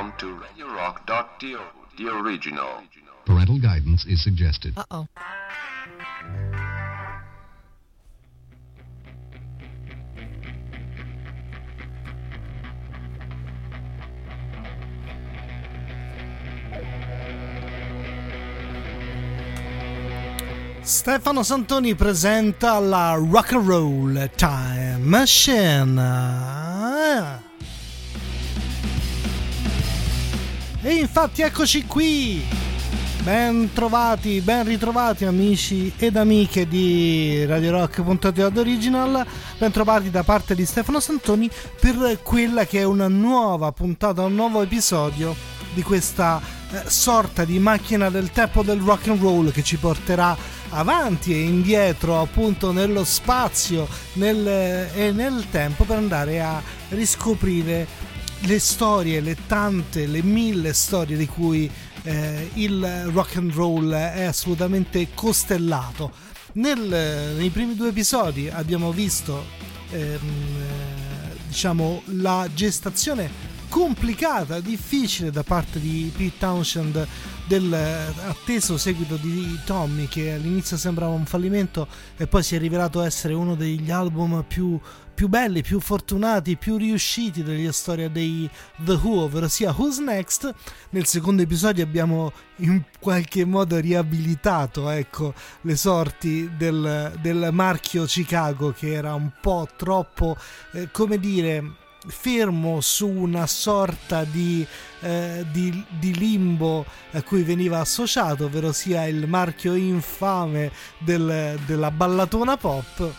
Welcome to RadioRock.to, the original. Parental guidance is suggested. Uh oh. Stefano Santoni presenta la Rock and Roll Time Machine. E infatti eccoci qui. Ben trovati, ben ritrovati amici ed amiche di Radio Rock.it Original, ben trovati da parte di Stefano Santoni per quella che è una nuova puntata, un nuovo episodio di questa eh, sorta di macchina del tempo del rock and roll che ci porterà avanti e indietro appunto nello spazio nel, e nel tempo per andare a riscoprire le storie, le tante, le mille storie di cui eh, il rock and roll è assolutamente costellato. Nel, nei primi due episodi abbiamo visto ehm, diciamo la gestazione complicata, difficile da parte di Pete Townshend dell'atteso seguito di Tommy che all'inizio sembrava un fallimento e poi si è rivelato essere uno degli album più, più belli, più fortunati, più riusciti della storia dei The Who, ovvero sia Who's Next. Nel secondo episodio abbiamo in qualche modo riabilitato ecco, le sorti del, del marchio Chicago che era un po' troppo, eh, come dire, fermo su una sorta di, eh, di, di, limbo a cui veniva associato, ovvero sia il marchio infame del, della ballatona pop.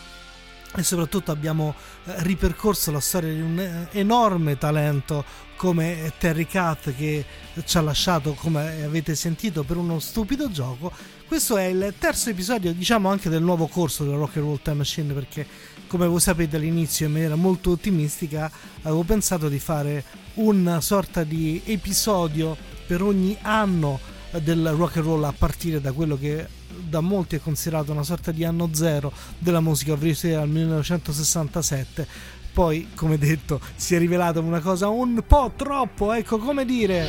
E soprattutto abbiamo eh, ripercorso la storia di un eh, enorme talento come Terry Cat che ci ha lasciato, come avete sentito, per uno stupido gioco. Questo è il terzo episodio, diciamo anche del nuovo corso della Rock and Roll Time Machine perché come voi sapete all'inizio in maniera molto ottimistica avevo pensato di fare una sorta di episodio per ogni anno del rock and roll a partire da quello che da molti è considerato una sorta di anno zero della musica, ovvero dal 1967. Poi, come detto, si è rivelata una cosa un po' troppo, ecco come dire,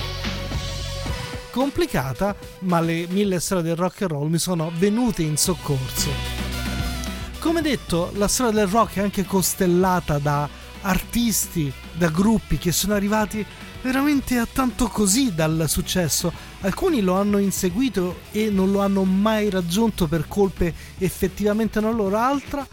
complicata, ma le mille storie del rock and roll mi sono venute in soccorso. Come detto, la storia del rock è anche costellata da artisti, da gruppi che sono arrivati veramente a tanto così dal successo. Alcuni lo hanno inseguito e non lo hanno mai raggiunto per colpe effettivamente non loro, altra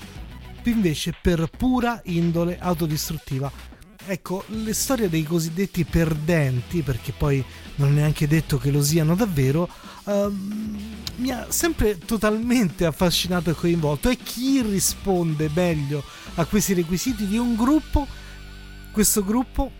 invece per pura indole autodistruttiva. Ecco, le storie dei cosiddetti perdenti, perché poi non è neanche detto che lo siano davvero, uh, mi ha sempre totalmente affascinato e coinvolto. E chi risponde meglio a questi requisiti di un gruppo? Questo gruppo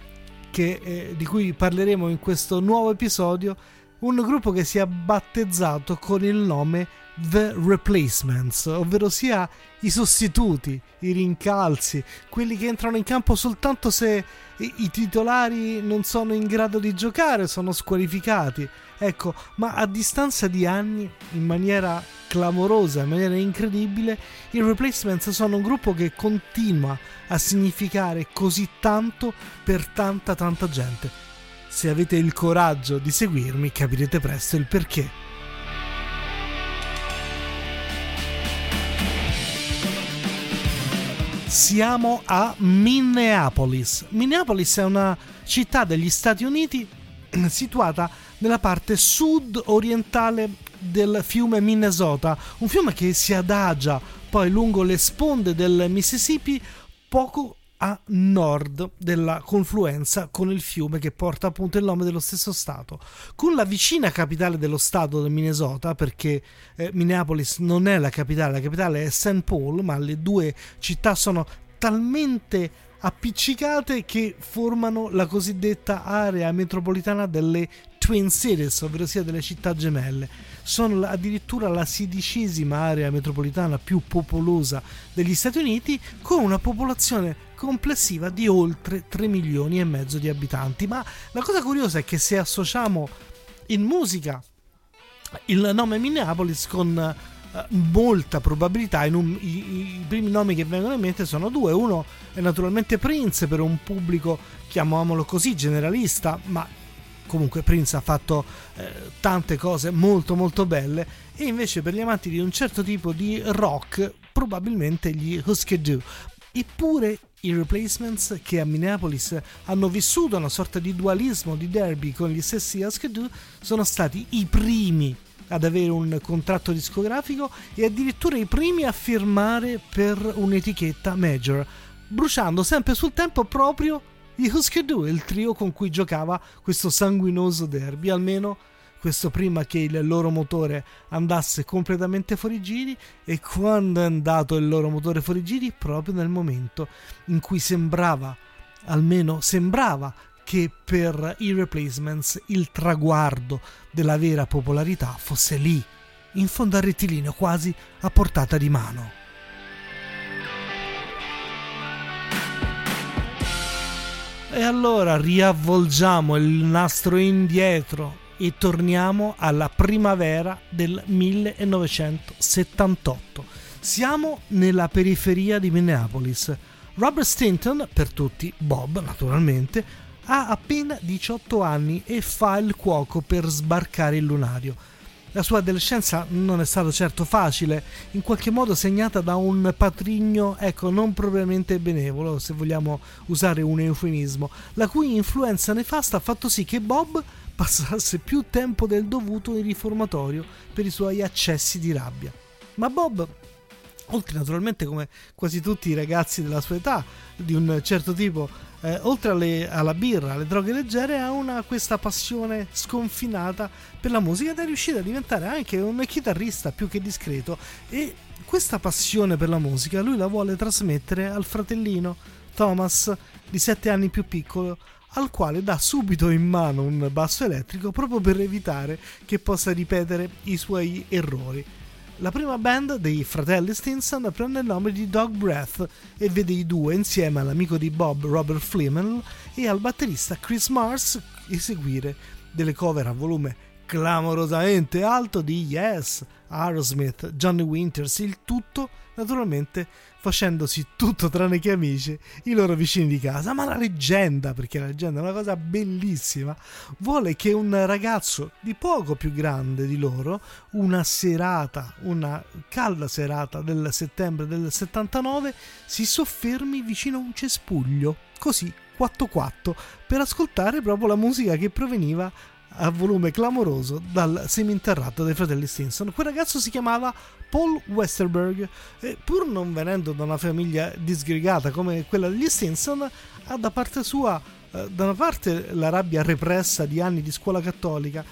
che, eh, di cui parleremo in questo nuovo episodio, un gruppo che si è battezzato con il nome The Replacements, ovvero sia i sostituti, i rincalzi, quelli che entrano in campo soltanto se i, titolari non sono in grado di giocare, sono squalificati. Ecco, ma a distanza di anni, in maniera clamorosa, in maniera incredibile, i Replacements sono un gruppo che continua a significare così tanto per tanta tanta gente. Se avete il coraggio di seguirmi capirete presto il perché. Siamo a Minneapolis. Minneapolis è una città degli Stati Uniti situata nella parte sud-orientale del fiume Minnesota, un fiume che si adagia poi lungo le sponde del Mississippi poco a nord della confluenza con il fiume che porta appunto il nome dello stesso stato. Con la vicina capitale dello stato del Minnesota, perché eh, Minneapolis non è la capitale, la capitale è St. Paul, ma le due città sono talmente appiccicate che formano la cosiddetta area metropolitana delle Twin Cities, ovvero sia delle città gemelle. Sono addirittura la sedicesima area metropolitana più popolosa degli Stati Uniti, con una popolazione complessiva di oltre 3 milioni e mezzo di abitanti. Ma la cosa curiosa è che se associamo in musica il nome Minneapolis con uh, molta probabilità un, i, i, primi nomi che vengono in mente sono due. Uno è naturalmente Prince per un pubblico chiamiamolo così generalista ma comunque Prince ha fatto eh, tante cose molto molto belle. E invece per gli amanti di un certo tipo di rock probabilmente gli Husker Du eppure i replacements che a Minneapolis hanno vissuto una sorta di dualismo di derby con gli stessi Husker Du sono stati i primi ad avere un contratto discografico e addirittura i primi a firmare per un'etichetta major, bruciando sempre sul tempo proprio gli Husker Du, il trio con cui giocava questo sanguinoso derby, almeno questo prima che il loro motore andasse completamente fuori giri e quando è andato il loro motore fuori giri proprio nel momento in cui sembrava almeno sembrava che per i replacements il traguardo della vera popolarità fosse lì in fondo al rettilineo quasi a portata di mano. E allora riavvolgiamo il nastro indietro e torniamo alla primavera del 1978. Siamo nella periferia di Minneapolis. Robert Stinton, per tutti Bob naturalmente, ha appena 18 anni e fa il cuoco per sbarcare il lunario la sua adolescenza non è stata certo facile, in qualche modo segnata da un patrigno, ecco, non propriamente benevolo, se vogliamo usare un eufemismo, la cui influenza nefasta ha fatto sì che Bob passasse più tempo del dovuto in riformatorio per i suoi accessi di rabbia. Ma Bob oltre naturalmente come quasi tutti i ragazzi della sua età di un certo tipo eh, oltre alle, alla birra, alle droghe leggere, ha una, questa passione sconfinata per la musica ed è riuscito a diventare anche un chitarrista più che discreto e questa passione per la musica lui la vuole trasmettere al fratellino Thomas di 7 anni più piccolo al quale dà subito in mano un basso elettrico proprio per evitare che possa ripetere i suoi errori. La prima band dei fratelli Stinson prende il nome di Dog Breath e vede i due insieme all'amico di Bob Robert Flemel e al batterista Chris Mars eseguire delle cover a volume clamorosamente alto di Yes, Aerosmith, Johnny Winters, il tutto naturalmente facendosi tutto tranne che amici i loro vicini di casa. Ma la leggenda, perché la leggenda è una cosa bellissima, vuole che un ragazzo di poco più grande di loro, una serata, una calda serata del settembre del 79, si soffermi vicino a un cespuglio, così 4-4, per ascoltare proprio la musica che proveniva a volume clamoroso dal seminterrato dei fratelli Stinson. Quel ragazzo si chiamava Paul Westerberg e pur non venendo da una famiglia disgregata come quella degli Stinson, ha da parte sua eh, da una parte la rabbia repressa di anni di scuola cattolica,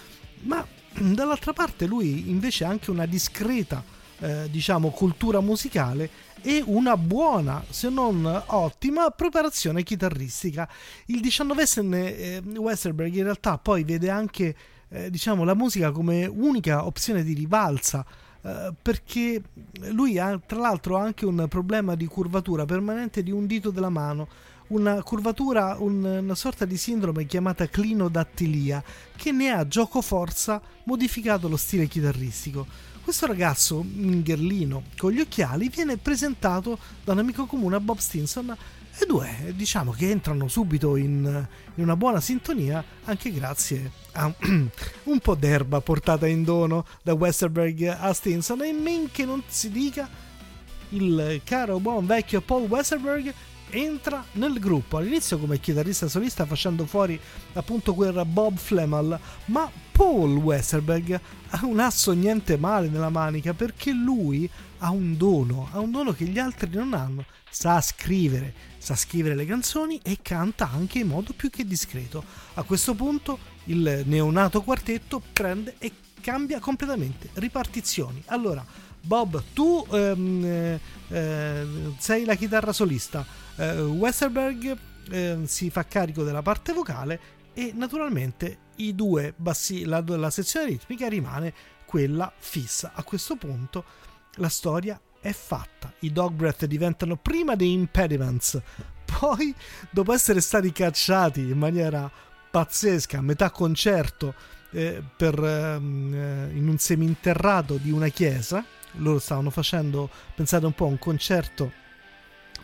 ma dall'altra parte lui invece ha anche una discreta eh, diciamo cultura musicale e una buona, se non ottima, preparazione chitarristica. Il 19enne eh, Westerberg in realtà poi vede anche eh, diciamo, la musica come unica opzione di rivalsa. Eh, perché lui ha tra l'altro anche un problema di curvatura permanente di un dito della mano, una curvatura, un, una sorta di sindrome chiamata clinodattilia, che ne ha gioco forza modificato lo stile chitarristico. Questo ragazzo, Mingerlino, con gli occhiali, viene presentato da un amico comune a Bob Stinson. E due diciamo che entrano subito in, in una buona sintonia anche grazie a un po' d'erba portata in dono da Westerberg a Stinson. E men che non si dica il caro buon vecchio Paul Westerberg entra nel gruppo. All'inizio come chitarrista solista facendo fuori appunto quel Bob Flemel ma Paul Westerberg ha un asso niente male nella manica perché lui ha un dono ha un dono che gli altri non hanno. Sa scrivere sa scrivere le canzoni e canta anche in modo più che discreto. A questo punto il neonato quartetto prende e cambia completamente ripartizioni. Allora Bob tu ehm, eh, eh sei la chitarra solista eh, Westerberg eh, si fa carico della parte vocale e naturalmente bassi, la, la sezione ritmica rimane quella fissa. A questo punto la storia è fatta. I dog breath diventano prima dei impediments, poi dopo essere stati cacciati in maniera pazzesca a metà concerto eh, per, ehm, eh, in un seminterrato di una chiesa, loro stavano facendo, pensate un po', un concerto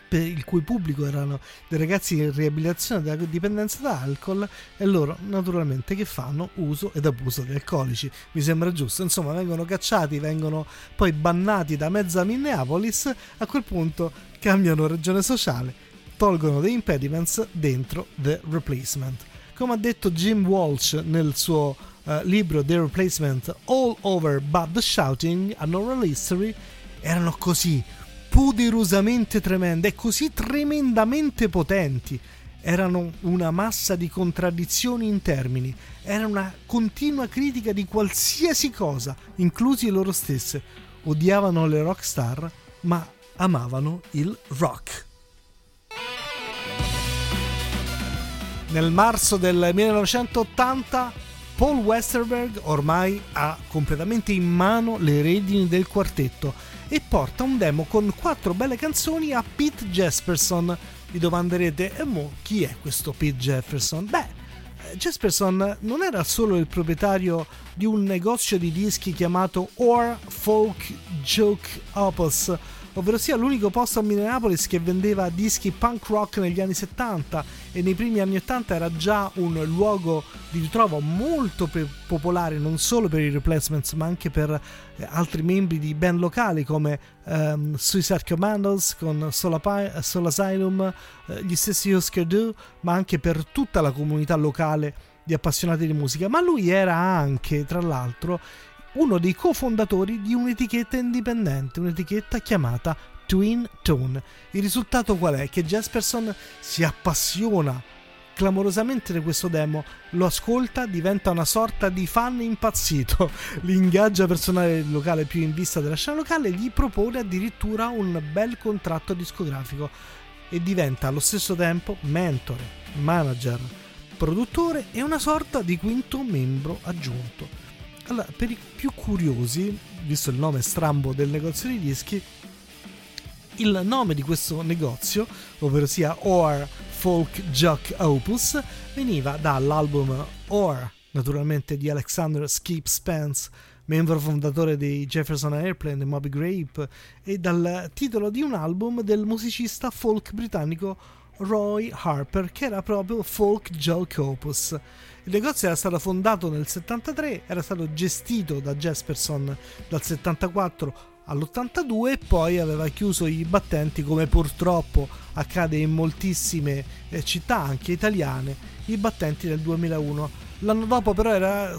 il cui pubblico erano dei ragazzi in riabilitazione della dipendenza da alcol e loro naturalmente che fanno? Uso ed abuso di alcolici. Mi sembra giusto, insomma vengono cacciati, vengono poi bannati da mezza Minneapolis, a quel punto cambiano regione sociale, tolgono dei impediments dentro The Replacement. Come ha detto Jim Walsh nel suo uh, libro The Replacement All Over But the Shouting, a Oral History, erano così poderosamente tremende e così tremendamente potenti. Erano una massa di contraddizioni in termini, era una continua critica di qualsiasi cosa, inclusi loro stesse. Odiavano le rockstar, ma amavano il rock. Nel marzo del 1980 Paul Westerberg ormai ha completamente in mano le redini del quartetto e porta un demo con quattro belle canzoni a Pete Jesperson. Vi domanderete, e mo chi è questo Pete Jefferson? Beh, eh, Jesperson non era solo il proprietario di un negozio di dischi chiamato Or Folk Joke Opus, ovvero sia l'unico posto a Minneapolis che vendeva dischi punk rock negli anni 70 e nei primi anni 80 era già un luogo di ritrovo molto pe- popolare non solo per i replacements ma anche per eh, altri membri di band locali come um, Suicide Commandos con Soul, Asylum, eh, gli stessi Husker Du, ma anche per tutta la comunità locale di appassionati di musica, ma lui era anche, tra l'altro, uno dei cofondatori di un'etichetta indipendente, un'etichetta chiamata Twin Tone. Il risultato qual è? Che Jesperson si appassiona clamorosamente di questo demo, lo ascolta, diventa una sorta di fan impazzito, l'ingaggia personale locale più in vista della scena locale gli propone addirittura un bel contratto discografico e diventa allo stesso tempo mentore, manager, produttore e una sorta di quinto membro aggiunto. Allora, per i più curiosi, visto il nome strambo del negozio di dischi, il nome di questo negozio, ovvero sia Or Folk Jock Opus, veniva dall'album Or, naturalmente di Alexander Skip Spence, membro fondatore dei Jefferson Airplane e Moby Grape, e dal titolo di un album del musicista folk britannico Roy Harper, che era proprio Folk Joke Opus. Il negozio era stato fondato nel 73, era stato gestito da Jesperson dal 74 all'82 e poi aveva chiuso i battenti come purtroppo accade in moltissime eh, città anche italiane i battenti nel 2001 l'anno dopo però era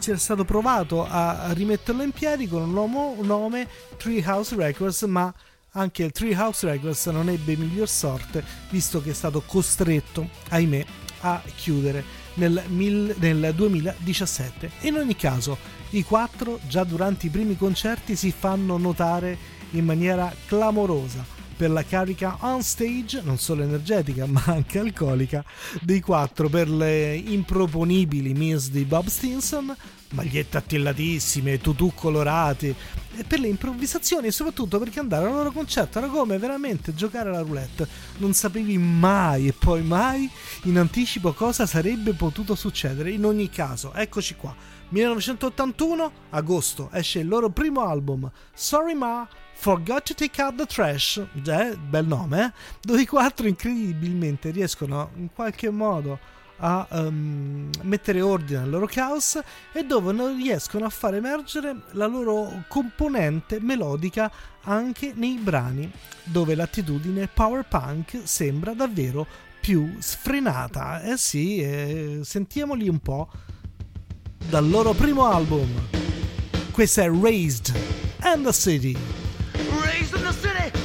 c'era stato provato a rimetterlo in piedi con un nuovo nome Treehouse Records ma anche il Treehouse Records non ebbe miglior sorte visto che è stato costretto ahimè a chiudere nel, mil, nel 2017. In ogni caso, i quattro già durante i primi concerti si fanno notare in maniera clamorosa per la carica on stage, non solo energetica ma anche alcolica, dei quattro per le improponibili miss di Bob Stinson, magliette attillatissime, tutù colorati, e per le improvvisazioni e soprattutto perché andare al loro concerto era come veramente giocare alla roulette. Non sapevi mai e poi mai in anticipo cosa sarebbe potuto succedere. In ogni caso, eccoci qua. 1981, agosto, esce il loro primo album, Sorry Ma, Forgot to Take Out the Trash, eh, bel nome, eh? dove i quattro incredibilmente riescono in qualche modo a um, mettere ordine al loro caos e dove non riescono a far emergere la loro componente melodica anche nei brani dove l'attitudine power punk sembra davvero più sfrenata. Eh sì, eh, sentiamoli un po' dal loro primo album. Questo è Raised and the City. Raised in the city,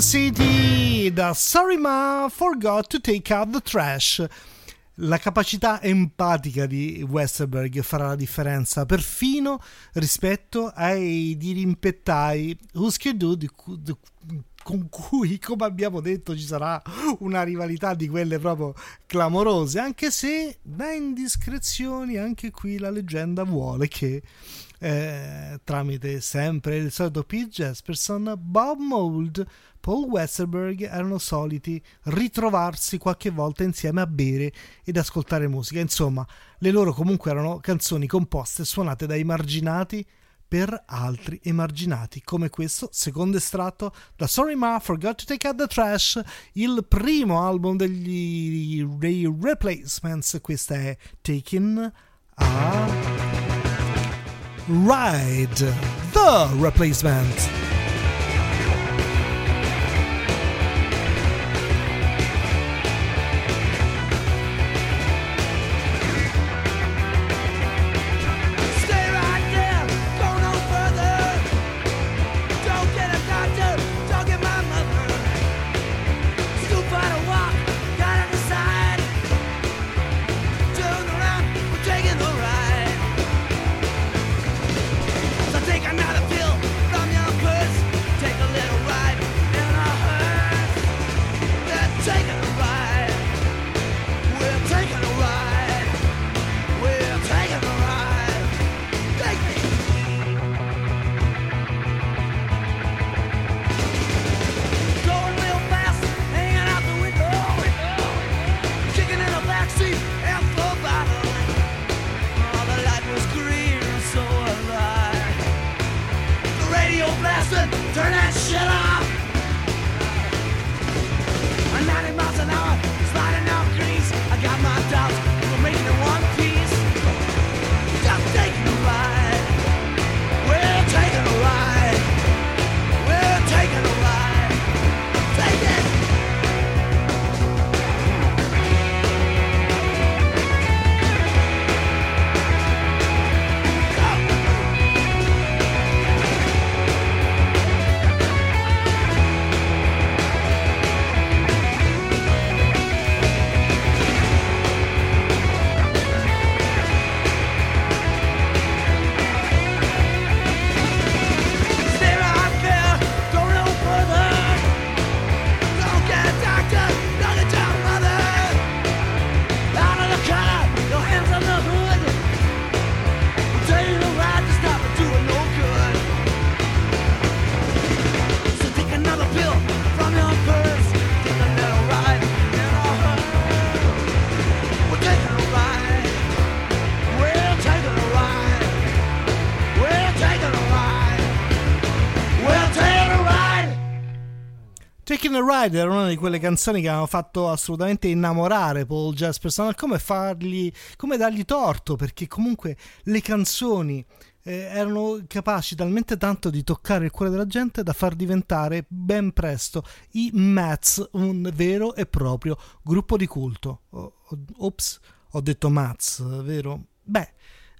City da Sorry Ma Forgot to Take Out the Trash. La capacità empatica di Westerberg farà la differenza perfino rispetto ai dirimpettai Husker Du di, di, con cui, come abbiamo detto, ci sarà una rivalità di quelle proprio clamorose, anche se da indiscrezioni anche qui la leggenda vuole che eh, tramite sempre il solito Jesperson, Bob Mould, Paul Westerberg erano soliti ritrovarsi qualche volta insieme a bere ed ascoltare musica. Insomma, le loro comunque erano canzoni composte e suonate dai marginati per altri emarginati, come questo secondo estratto da Sorry Ma Forgot to Take Out the Trash, il primo album degli Ray Replacements. Questa è Taken a Ride, The Replacement. Ride era una di quelle canzoni che hanno fatto assolutamente innamorare Paul Jesperson. Come fargli, come dargli torto? Perché comunque le canzoni eh, erano capaci talmente tanto di toccare il cuore della gente da far diventare ben presto i Mats un vero e proprio gruppo di culto. Ops, ho detto Mats, vero? Beh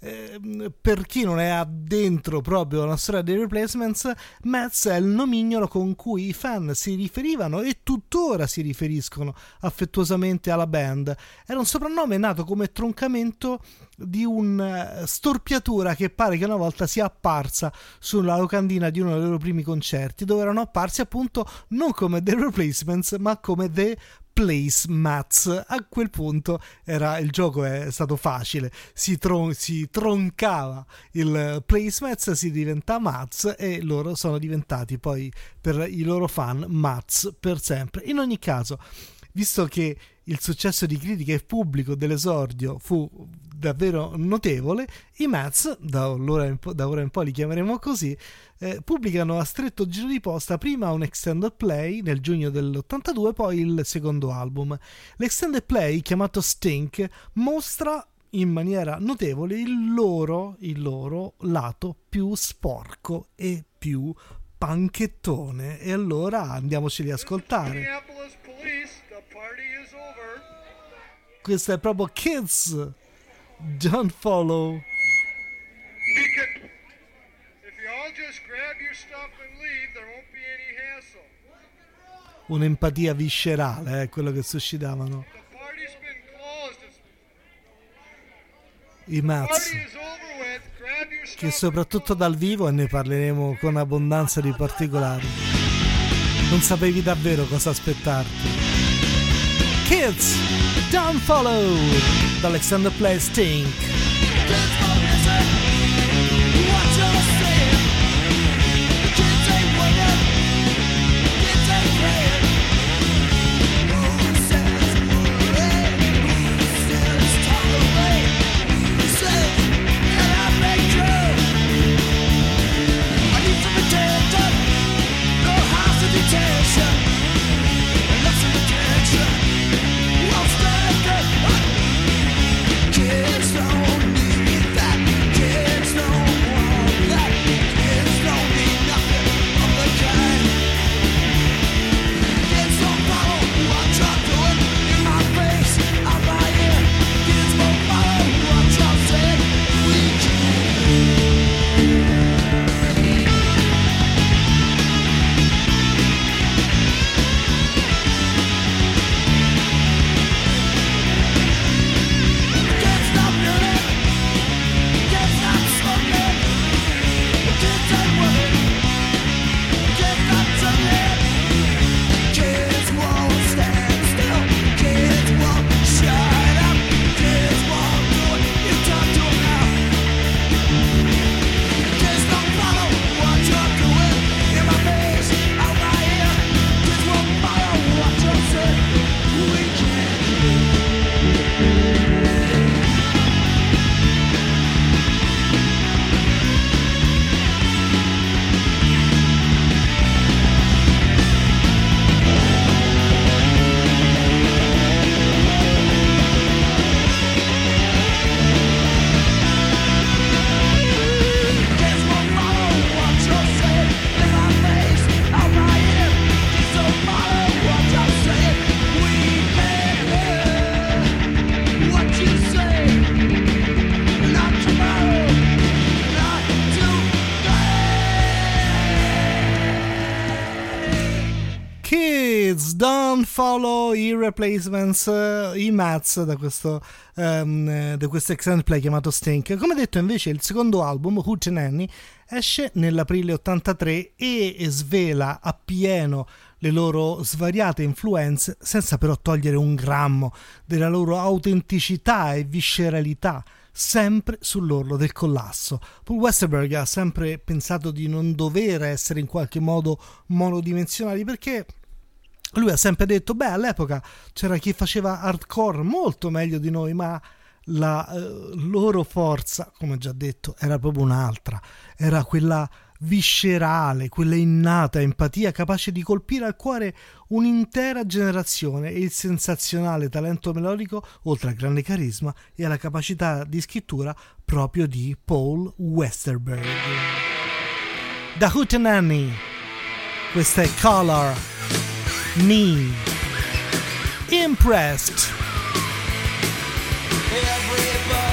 Ehm, per chi non è addentro proprio alla storia dei replacements, Mets è il nomignolo con cui i fan si riferivano e tuttora si riferiscono affettuosamente alla band. Era un soprannome nato come troncamento di una eh, storpiatura che pare che una volta sia apparsa sulla locandina di uno dei loro primi concerti, dove erano apparsi appunto non come The Replacements, ma come The placemats. A quel punto era, il gioco è stato facile, si, tron- si troncava il placemats, si diventa mats e loro sono diventati poi per i loro fan mats per sempre. In ogni caso, visto che il successo di critica e pubblico dell'esordio fu davvero notevole, i Mets, da da ora in poi li chiameremo così, eh, pubblicano a stretto giro di posta prima un extended play nel giugno dell'82, poi il secondo album. L'extended play, chiamato Stink, mostra in maniera notevole il loro, il loro lato più sporco e più panchettone. E allora andiamoci ad ascoltare. Questo è proprio Kids. Don't Follow. We can, if you all just grab your stuff and leave, there won't be any hassle. Un'empatia viscerale, è quello che suscitavano. I your che soprattutto dal vivo, e ne parleremo con abbondanza di particolari, non sapevi davvero cosa aspettarti. Kids, Don't Follow, d'Alexander Play Stink. I Replacements, eh, i Mats da questo, eh, da questo extended play chiamato Stink. Come detto invece il secondo album, Hootenanny, esce nell'aprile 83 e svela appieno le loro svariate influenze senza però togliere un grammo della loro autenticità e visceralità sempre sull'orlo del collasso. Paul Westerberg ha sempre pensato di non dover essere in qualche modo monodimensionali perché lui ha sempre detto, beh, all'epoca c'era chi faceva hardcore molto meglio di noi, ma la eh, loro forza, come già detto, era proprio un'altra, era quella viscerale, quella innata empatia capace di colpire al cuore un'intera generazione. E il sensazionale talento melodico, oltre al grande carisma e alla capacità di scrittura proprio di Paul Westerberg. Da Hootenanny, questa è Color Me Impressed. Everybody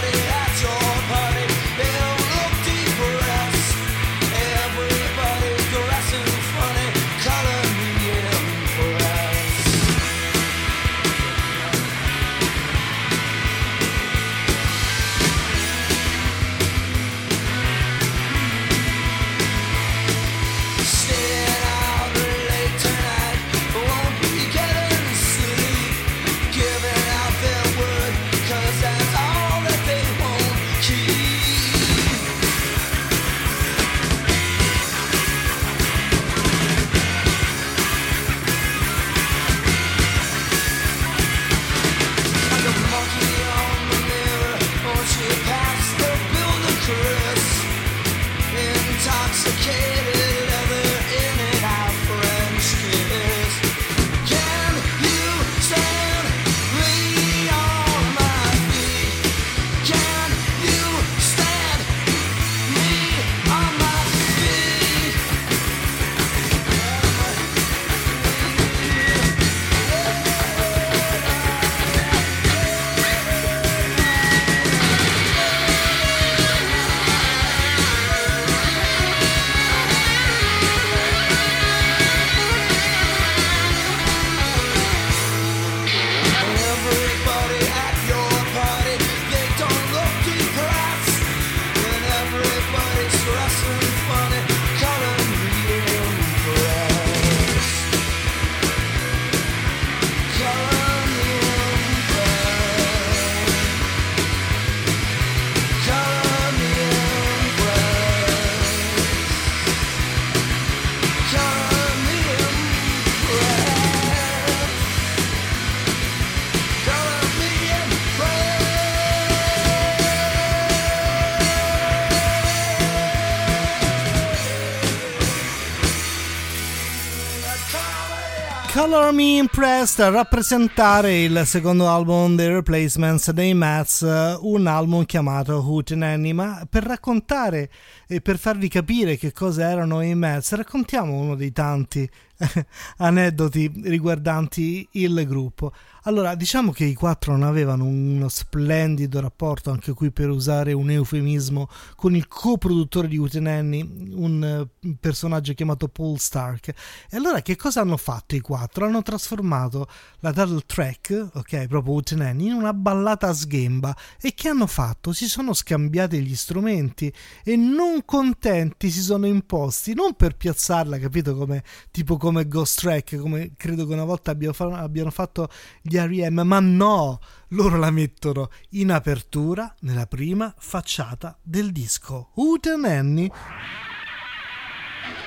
Me Impressed a rappresentare il secondo album dei Replacements dei Mats, un album chiamato Hootenanny, ma per raccontare e per farvi capire che cosa erano i Mats, raccontiamo uno dei tanti aneddoti riguardanti il gruppo. Allora, diciamo che i quattro non avevano uno splendido rapporto, anche qui per usare un eufemismo, con il coproduttore di Utenenny, un personaggio chiamato Paul Stark. E allora che cosa hanno fatto i quattro? Hanno trasformato la title track, ok, proprio Utenenny, in una ballata a sghemba. E che hanno fatto? Si sono scambiati gli strumenti e non contenti si sono imposti, non per piazzarla, capito, come tipo come Ghost Track, come credo che una volta abbiano fatto gli R.E.M., ma no, loro la mettono in apertura nella prima facciata del disco. Uten Annie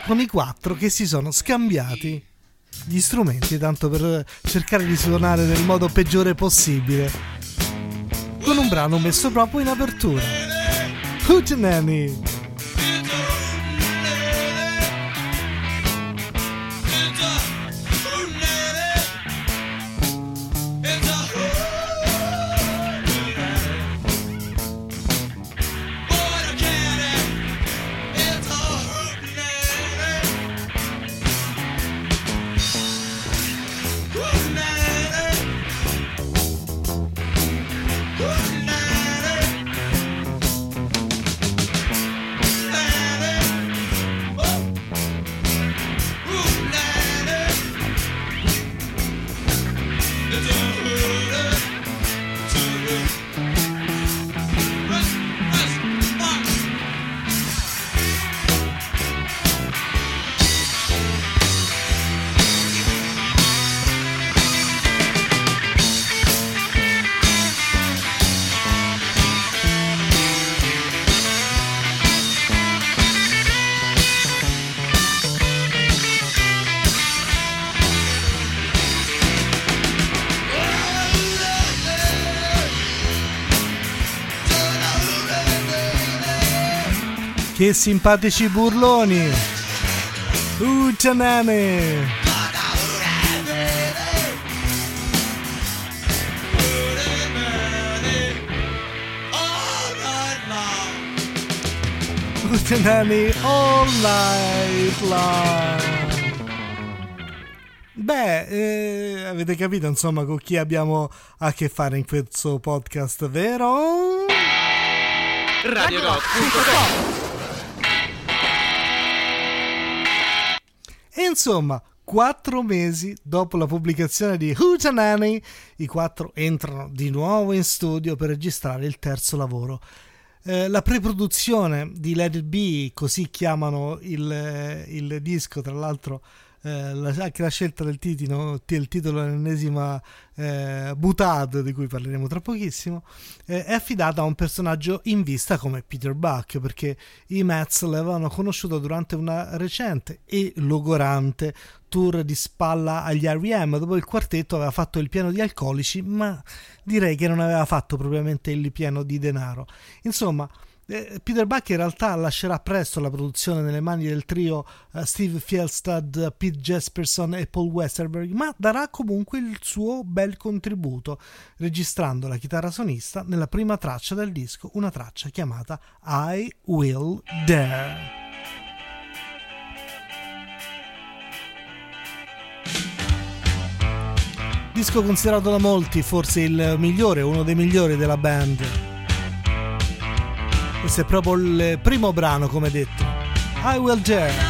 con i quattro che si sono scambiati gli strumenti tanto per cercare di suonare nel modo peggiore possibile con un brano messo proprio in apertura. Uten Simpatici burloni! Uccianane! Uccianani all night long! Beh, eh, avete capito insomma con chi abbiamo a che fare in questo podcast, vero? RadioRock.com E insomma, quattro mesi dopo la pubblicazione di Hootenanny, i quattro entrano di nuovo in studio per registrare il terzo lavoro. Eh, la preproduzione di Let It Be, così chiamano il, il disco, tra l'altro eh, anche la scelta del titolo, il titolo dell'ennesima eh, Butad, di cui parleremo tra pochissimo, eh, è affidata a un personaggio in vista come Peter Buck, perché i Mets l'avevano conosciuto durante una recente e logorante tour di spalla agli R.E.M. dove il quartetto aveva fatto il pieno di alcolici, ma direi che non aveva fatto propriamente il pieno di denaro. Insomma, eh, Peter Buck in realtà lascerà presto la produzione nelle mani del trio uh, Steve Fjellstad, Pete Jesperson e Paul Westerberg, ma darà comunque il suo bel contributo, registrando la chitarra sonista nella prima traccia del disco, una traccia chiamata I Will Dare. Disco considerato da molti forse il migliore, uno dei migliori della band. Questo è proprio il primo brano, come detto. I Will Dare.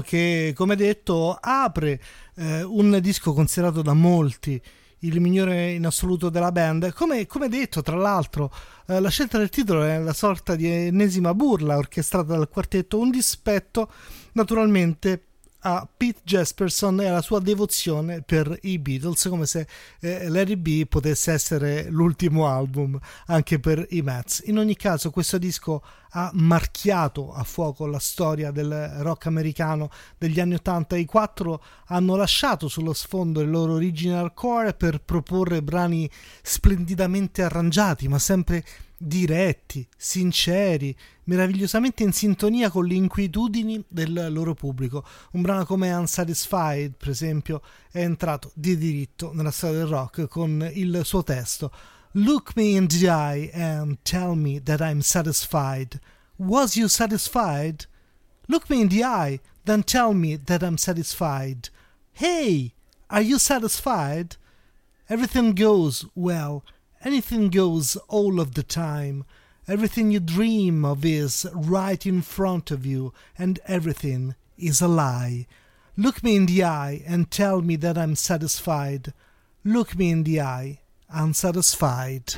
Che come detto apre eh, un disco considerato da molti il migliore in assoluto della band. Come, come detto, tra l'altro, eh, la scelta del titolo è la sorta di ennesima burla orchestrata dal quartetto, un dispetto naturalmente a Pete Jesperson e alla sua devozione per i Beatles, come se eh, Larry B potesse essere l'ultimo album anche per i Mets. In ogni caso, questo disco ha marchiato a fuoco la storia del rock americano degli anni 80. I quattro hanno lasciato sullo sfondo il loro original core per proporre brani splendidamente arrangiati, ma sempre diretti, sinceri, meravigliosamente in sintonia con le inquietudini del loro pubblico. Un brano come Unsatisfied, per esempio, è entrato di diritto nella storia del rock con il suo testo Look me in the eye and tell me that I'm satisfied. Was you satisfied? Look me in the eye, then tell me that I'm satisfied. Hey, are you satisfied? Everything goes well Anything goes all of the time. Everything you dream of is right in front of you, and everything is a lie. Look me in the eye and tell me that I'm satisfied. Look me in the eye, unsatisfied.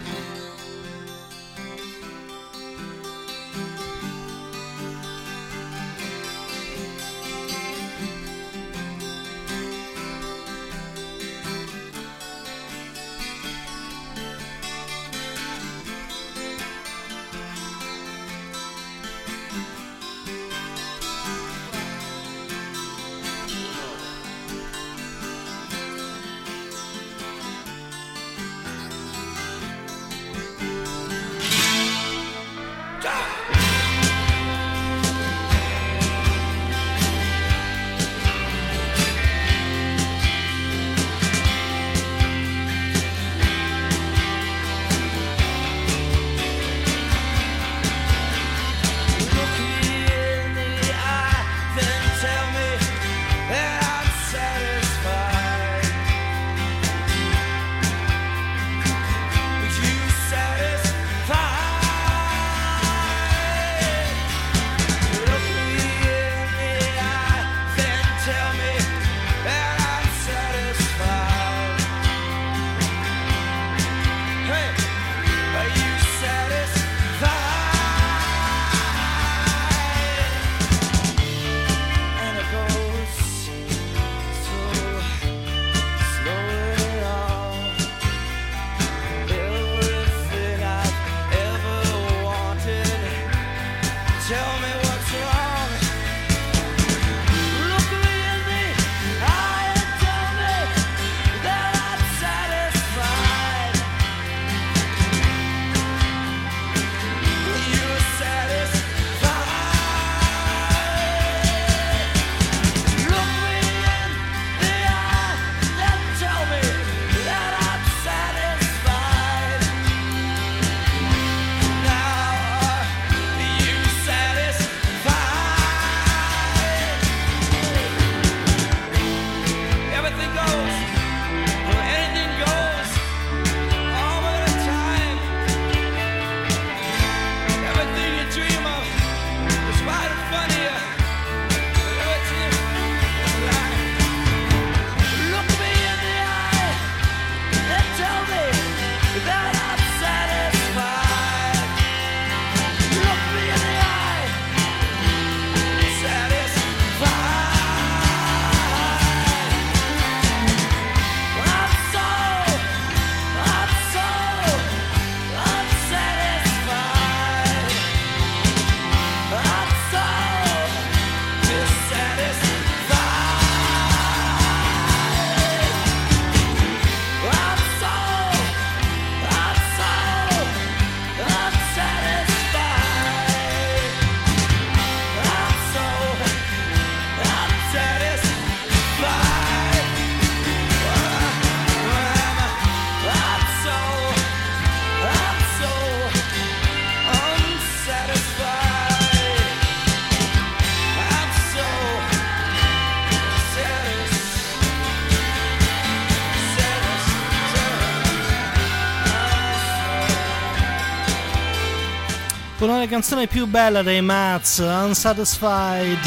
Canzoni più belle dei Mats, Unsatisfied,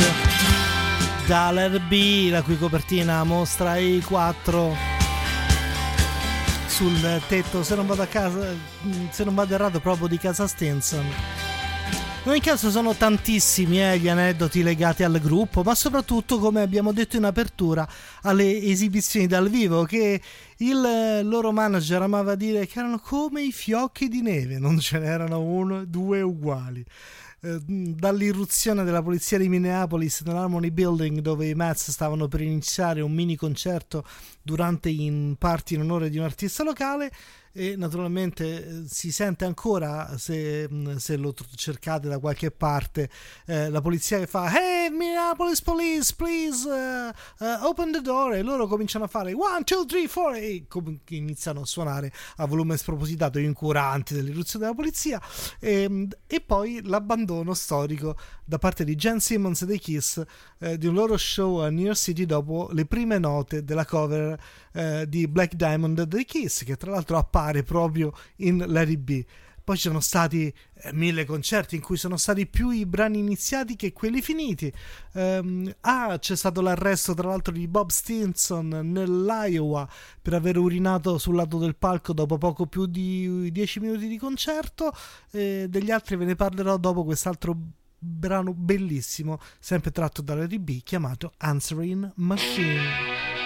dall'RB, la cui copertina mostra i quattro sul tetto, se non vado a casa, se non vado errato, proprio di casa Stinson. In ogni caso sono tantissimi eh, gli aneddoti legati al gruppo, ma soprattutto, come abbiamo detto in apertura, alle esibizioni dal vivo che il loro manager amava dire che erano come i fiocchi di neve, non ce n'erano uno, due uguali. Eh, dall'irruzione della polizia di Minneapolis nell'Harmony Building dove i Mets stavano per iniziare un mini concerto durante in parti in onore di un artista locale e naturalmente eh, si sente ancora se, mm, se lo cercate da qualche parte. Eh, la polizia che fa hey Minneapolis Police please uh, uh, open the door. E loro cominciano a fare 1 2 3 4 e com- iniziano a suonare a volume spropositato incuranti dell'irruzione della polizia. E, mm, e, poi l'abbandono storico da parte di Jen Simmons e dei Kiss eh, di un loro show a New York City dopo le prime note della cover eh, di Black Diamond dei Kiss che tra l'altro appare proprio in Larry B. Poi ci sono stati eh, mille concerti in cui sono stati più i brani iniziati che quelli finiti. Um, ah, c'è stato l'arresto tra l'altro di Bob Stinson nell'Iowa per aver urinato sul lato del palco dopo poco più di 10 minuti di concerto. Eh, degli altri ve ne parlerò dopo quest'altro brano bellissimo, sempre tratto dalla DB, chiamato Answering Machine.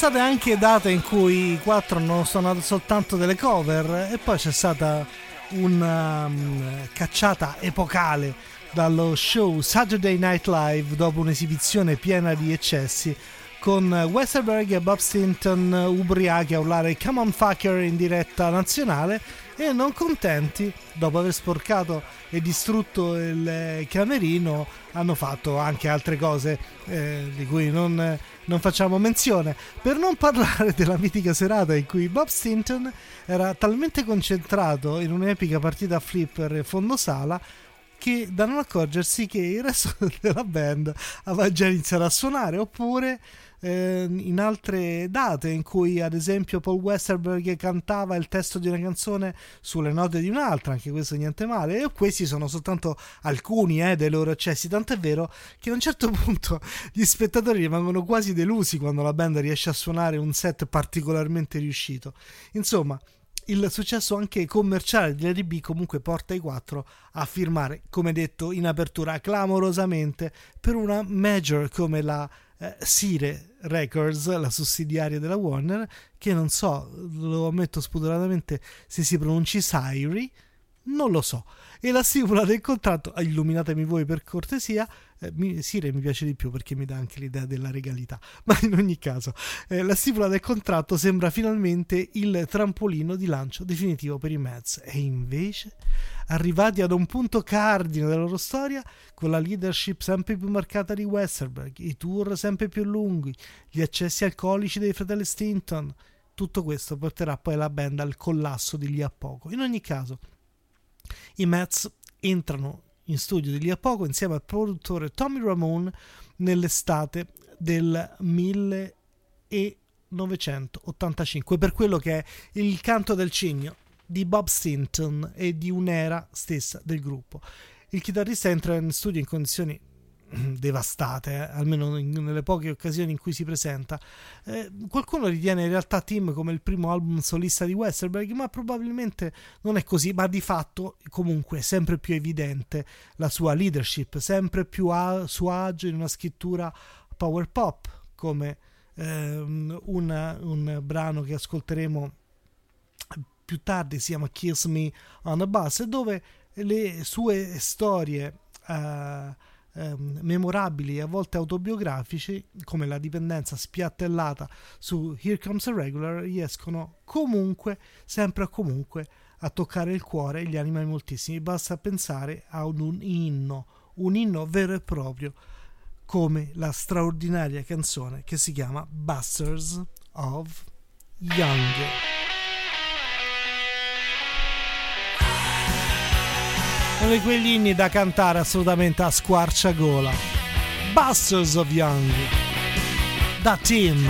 State anche date in cui i quattro hanno suonato soltanto delle cover e poi c'è stata una um, cacciata epocale dallo show Saturday Night Live dopo un'esibizione piena di eccessi con Westerberg e Bob Stinton ubriachi a urlare Come on fucker in diretta nazionale e non contenti, dopo aver sporcato e distrutto il camerino, hanno fatto anche altre cose eh, di cui non, non, facciamo menzione. Per non parlare della mitica serata in cui Bob Stinton era talmente concentrato in un'epica partita a flipper e fondosala che da non accorgersi che il resto della band aveva già iniziato a suonare oppure eh, in altre date in cui ad esempio Paul Westerberg cantava il testo di una canzone sulle note di un'altra, anche questo niente male, e questi sono soltanto alcuni eh, dei loro eccessi, tanto è vero che a un certo punto gli spettatori rimangono quasi delusi quando la band riesce a suonare un set particolarmente riuscito. Insomma, il successo anche commerciale di Lady B comunque porta i quattro a firmare, come detto in apertura, clamorosamente per una major come la eh, Sire Records, la sussidiaria della Warner, che non so, lo ammetto spudoratamente se si pronunci Siri, non lo so. E la stipula del contratto, illuminatemi voi per cortesia, eh, mi, Sire mi piace di più perché mi dà anche l'idea della regalità, ma in ogni caso eh, la stipula del contratto sembra finalmente il trampolino di lancio definitivo per i Mets e invece arrivati ad un punto cardine della loro storia, con la leadership sempre più marcata di Westerberg, i tour sempre più lunghi, gli accessi alcolici dei fratelli Stinton, tutto questo porterà poi la band al collasso di lì a poco. In ogni caso, i Mets entrano in studio di lì a poco insieme al produttore Tommy Ramone nell'estate del 1985 per quello che è il canto del cigno di Bob Stinton e di un'era stessa del gruppo. Il chitarrista entra in studio in condizioni devastate, eh, almeno in, nelle poche occasioni in cui si presenta. Eh, qualcuno ritiene in realtà Tim come il primo album solista di Westerberg, ma probabilmente non è così, ma di fatto comunque è sempre più evidente la sua leadership, sempre più a suo agio in una scrittura power pop, come ehm, una, un brano che ascolteremo più tardi si chiama Kiss Me on a Bus, dove le sue storie uh, um, memorabili e a volte autobiografici, come la dipendenza spiattellata su Here Comes a Regular, riescono comunque, sempre a comunque, a toccare il cuore e gli animi moltissimi. Basta pensare a un inno, un inno vero e proprio, come la straordinaria canzone che si chiama Busters of Young. Di quegli inni da cantare assolutamente a squarciagola. Busters of Young, da Team.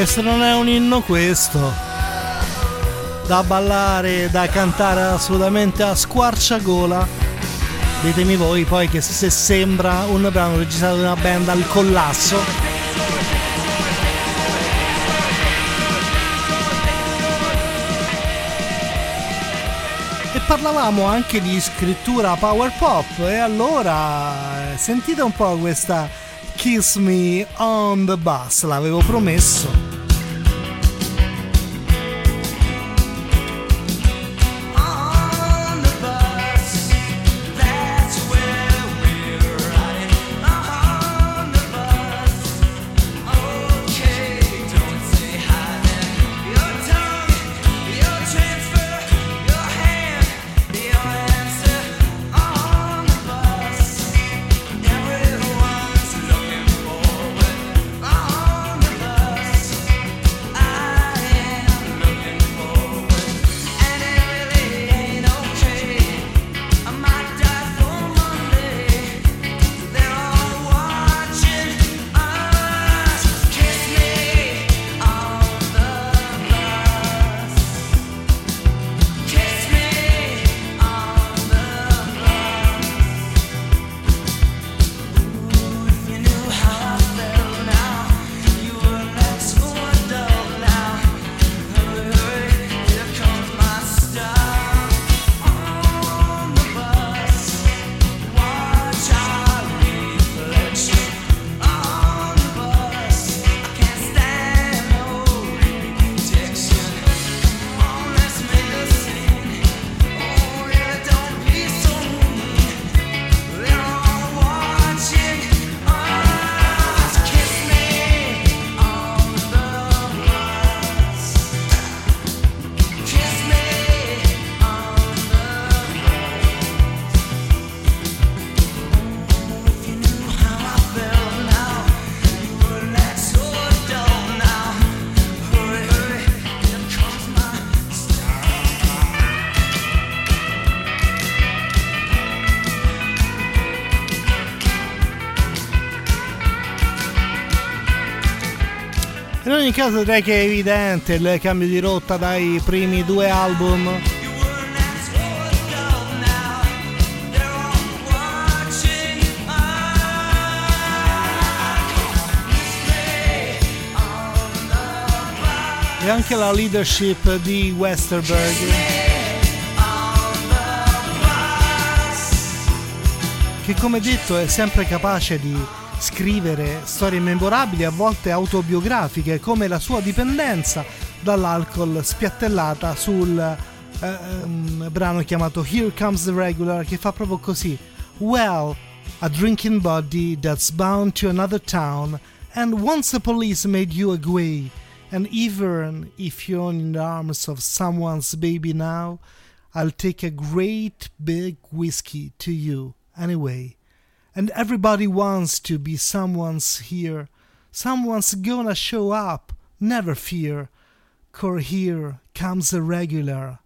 E se non è un inno questo, da ballare, da cantare assolutamente a squarciagola, ditemi voi poi che se sembra un brano registrato da una band al collasso. Parlavamo anche di scrittura power pop e allora eh, sentite un po' questa Kiss Me on the Bus, l'avevo promesso. Caso direi che è evidente il cambio di rotta dai primi due album. E anche la leadership di Westerberg. Che come detto è sempre capace di scrivere storie memorabili, a volte autobiografiche, come la sua dipendenza dall'alcol spiattellata sul eh, ehm, brano chiamato Here Comes the Regular, che fa proprio così. Well, a drinking body that's bound to another town, and once the police made you away, and even if you're in the arms of someone's baby now, I'll take a great big whiskey to you anyway. And everybody wants to be someone's here. Someone's gonna show up, never fear. Cor here comes a regular.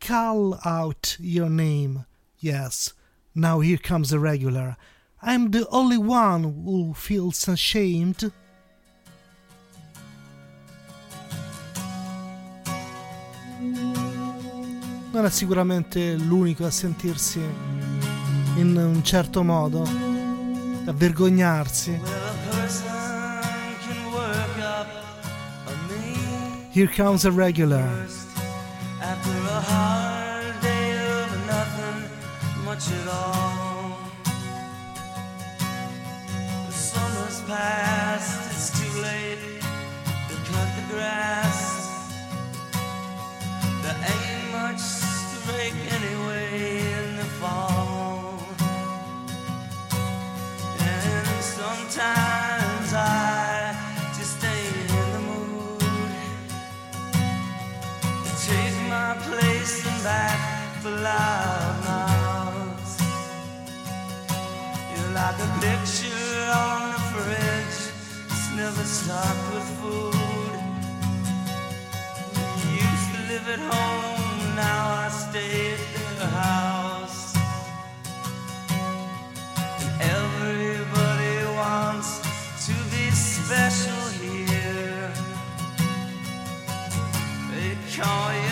Call out your name. Yes, now here comes a regular. I'm the only one who feels ashamed. Non è sicuramente l'unico a sentirsi in un certo modo, a vergognarsi. Well, a person can work up a mean sometimes I just ain't in the mood to take my place and back for mouths. You're like a picture on the fridge, it's never stocked with food. You used to live at home, now I stay at the house. special here. They call you.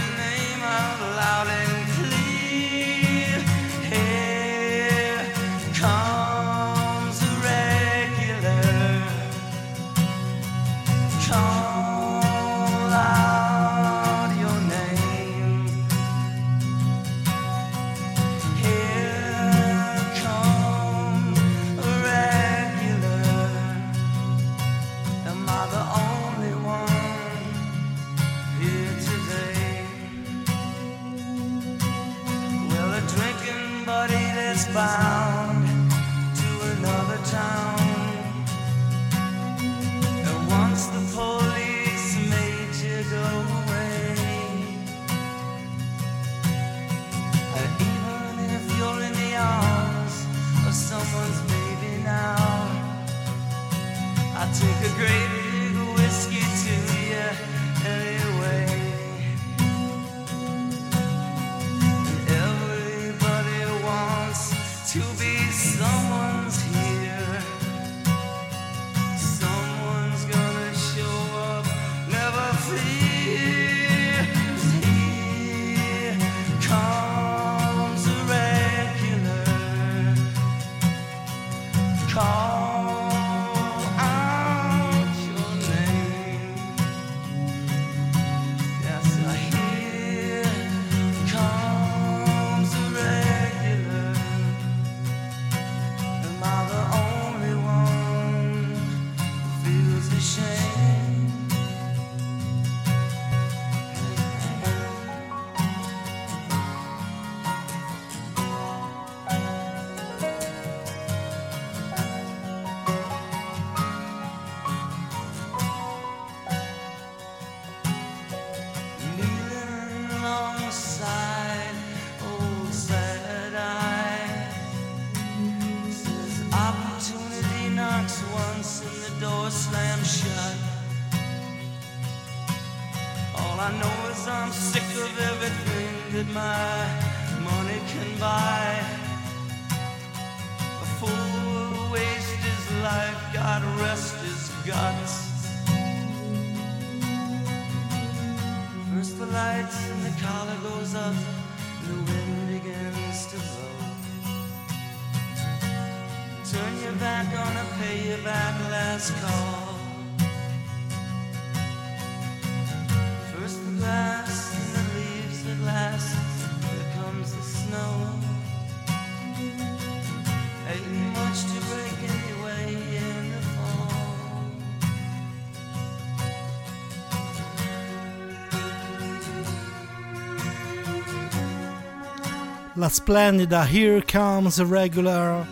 La splendida Here Comes a Regular.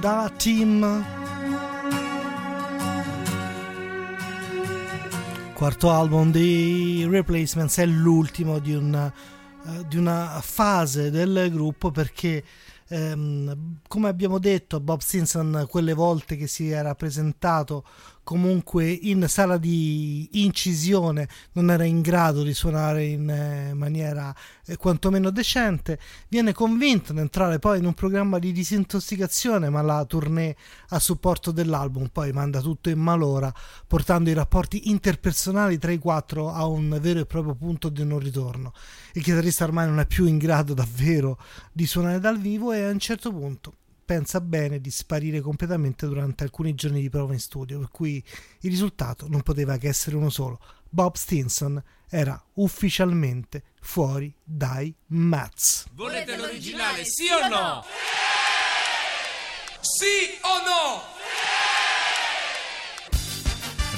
Da Team quarto album di Replacements è l'ultimo di, un, eh, di una fase del gruppo perché ehm, come abbiamo detto Bob Stinson quelle volte che si era presentato comunque in sala di incisione non era in grado di suonare in eh, maniera eh, quantomeno decente. Viene convinto ad entrare poi in un programma di disintossicazione ma la tournée a supporto dell'album. Poi manda tutto in malora portando i rapporti interpersonali tra i quattro a un vero e proprio punto di non ritorno. Il chitarrista ormai non è più in grado davvero di suonare dal vivo e a un certo punto pensa bene di sparire completamente durante alcuni giorni di prova in studio, per cui il risultato non poteva che essere uno solo. Bob Stinson era ufficialmente fuori dai Mats. Volete l'originale, sì o no? Sì o no?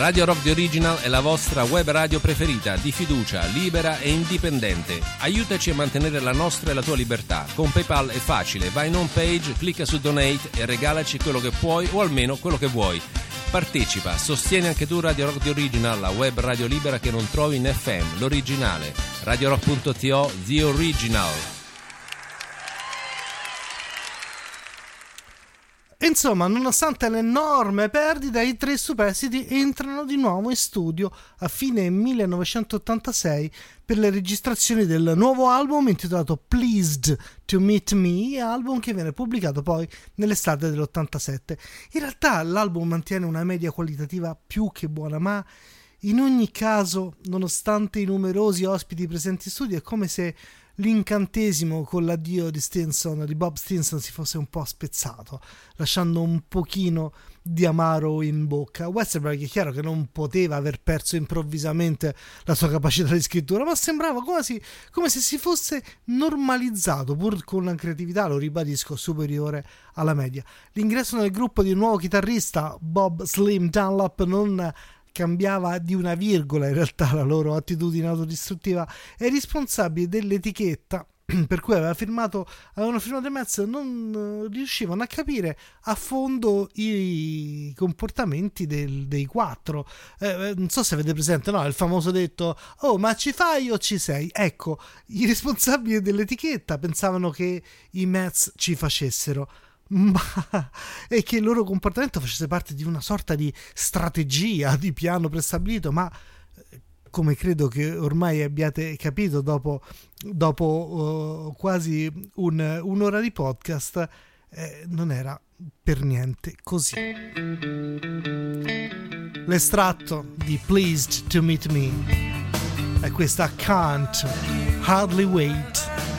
Radio Rock The Original è la vostra web radio preferita, di fiducia, libera e indipendente. Aiutaci a mantenere la nostra e la tua libertà. Con PayPal è facile, vai in home page, clicca su Donate e regalaci quello che puoi o almeno quello che vuoi. Partecipa, sostieni anche tu Radio Rock The Original, la web radio libera che non trovi in FM, l'originale. RadioRock.to The Original. Insomma, nonostante l'enorme perdita, i tre superstiti entrano di nuovo in studio a fine 1986 per le registrazioni del nuovo album intitolato Pleased to Meet Me, album che viene pubblicato poi nell'estate dell'87. In realtà l'album mantiene una media qualitativa più che buona, ma in ogni caso, nonostante i numerosi ospiti presenti in studio, è come se l'incantesimo con l'addio di Stinson, di Bob Stinson, si fosse un po' spezzato, lasciando un pochino di amaro in bocca. Westerberg è chiaro che non poteva aver perso improvvisamente la sua capacità di scrittura, ma sembrava quasi come se si fosse normalizzato, pur con una creatività, lo ribadisco, superiore alla media. L'ingresso nel gruppo di un nuovo chitarrista, Bob Slim Dunlap, non cambiava di una virgola in realtà la loro attitudine autodistruttiva i responsabili dell'etichetta per cui aveva firmato, avevano firmato i Mets non riuscivano a capire a fondo i comportamenti del- dei quattro. Eh, eh, non so se avete presente, no? Il famoso detto: Oh, ma ci fai o ci sei? Ecco, i responsabili dell'etichetta pensavano che i Mets ci facessero. ma e che il loro comportamento facesse parte di una sorta di strategia, di piano prestabilito, ma eh, come credo che ormai abbiate capito dopo, dopo uh, quasi un- un'ora di podcast, eh, non era per niente così. L'estratto di Pleased to Meet Me è questa Can't Hardly Wait.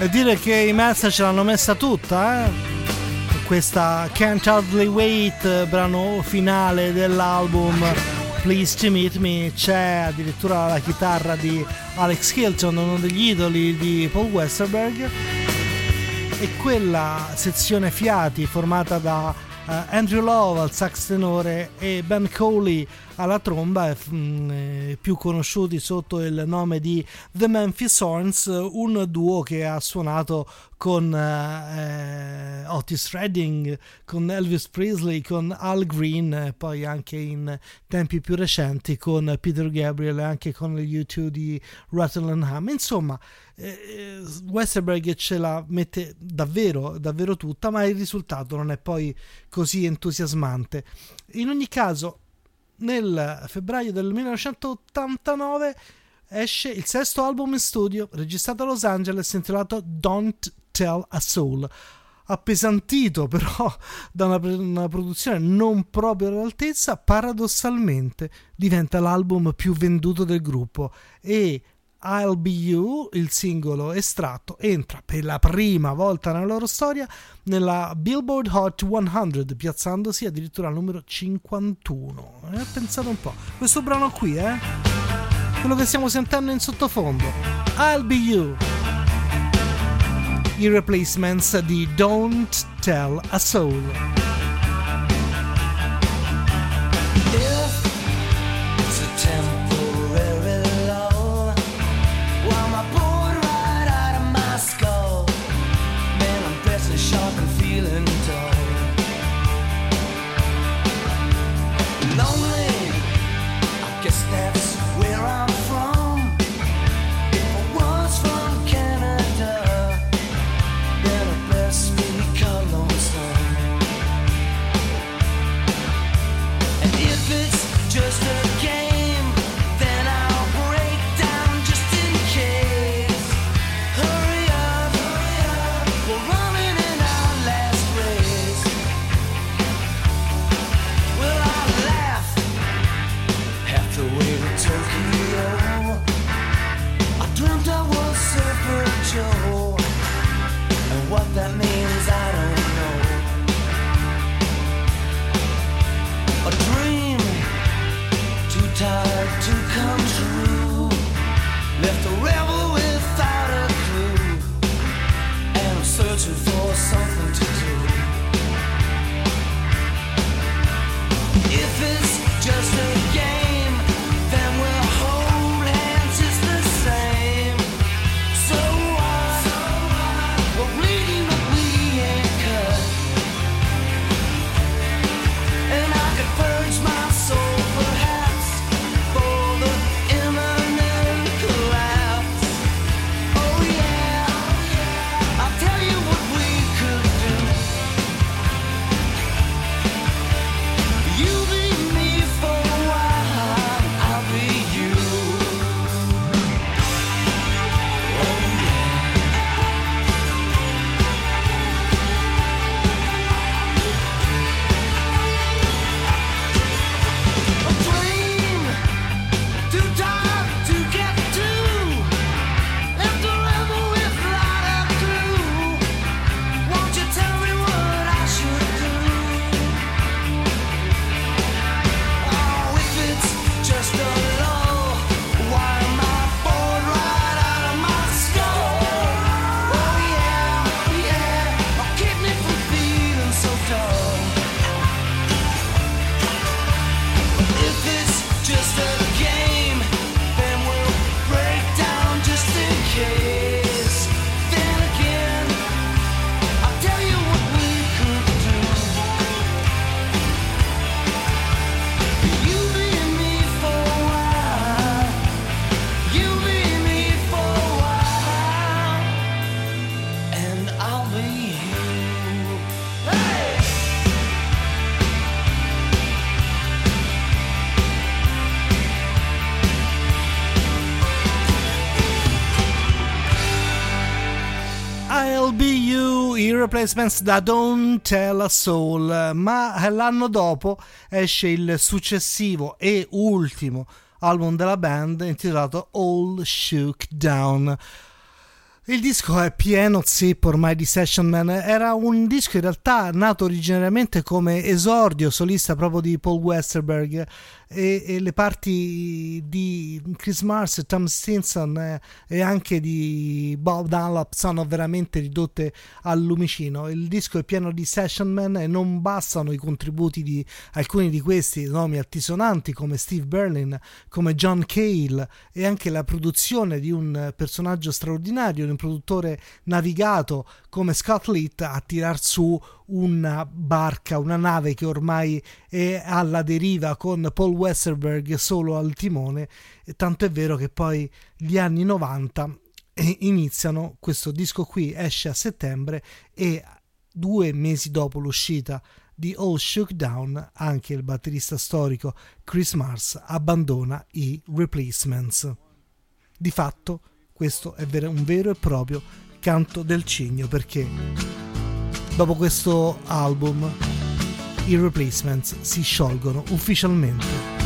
E dire che i Mets ce l'hanno messa tutta, eh? Questa Can't Hardly Wait, brano finale dell'album Please to Meet Me, c'è addirittura la chitarra di Alex Hilton, uno degli idoli di Paul Westerberg. E quella sezione fiati formata da eh, Andrew Love al sax tenore e Ben Coley alla tromba, eh, mh, eh, più conosciuti sotto il nome di The Memphis Horns, un duo che ha suonato con eh, Otis Redding, con Elvis Presley, con Al Green, poi anche in tempi più recenti con Peter Gabriel e anche con gli U2 di Rattle and Hum. Insomma, eh, Westerberg ce la mette davvero, davvero tutta, ma il risultato non è poi così entusiasmante. In ogni caso, nel febbraio del 1989 esce il sesto album in studio, registrato a Los Angeles, intitolato Don't Tell a Soul. Appesantito però da una, una produzione non proprio all'altezza, paradossalmente diventa l'album più venduto del gruppo e I'll Be You, il singolo estratto, entra per la prima volta nella loro storia nella Billboard Hot 100, piazzandosi addirittura al numero 51. Eh, pensate un po', questo brano qui, eh? Quello che stiamo sentendo in sottofondo. I'll Be You. I replacements di Don't Tell a Soul. Replacements da Don't Tell a Soul, ma l'anno dopo esce il successivo e ultimo album della band intitolato All Shook Down. Il disco è pieno zeppo ormai di Session Man, era un disco in realtà nato originariamente come esordio solista proprio di Paul Westerberg e, e le parti di Chris Mars, Tom Stinson eh, e anche di Bob Dunlop sono veramente ridotte al lumicino. Il disco è pieno di session man e non bastano i contributi di alcuni di questi nomi altisonanti come Steve Berlin, come John Cale e anche la produzione di un personaggio straordinario, un produttore navigato come Scott Litt a tirar su una barca, una nave che ormai è alla deriva con Paul Westerberg solo al timone, tanto è vero che poi gli anni 90 iniziano, questo disco qui esce a settembre e due mesi dopo l'uscita di All Shook Down anche il batterista storico Chris Mars abbandona i replacements. Di fatto questo è un vero e proprio canto del cigno perché Dopo questo album i replacements si sciolgono ufficialmente.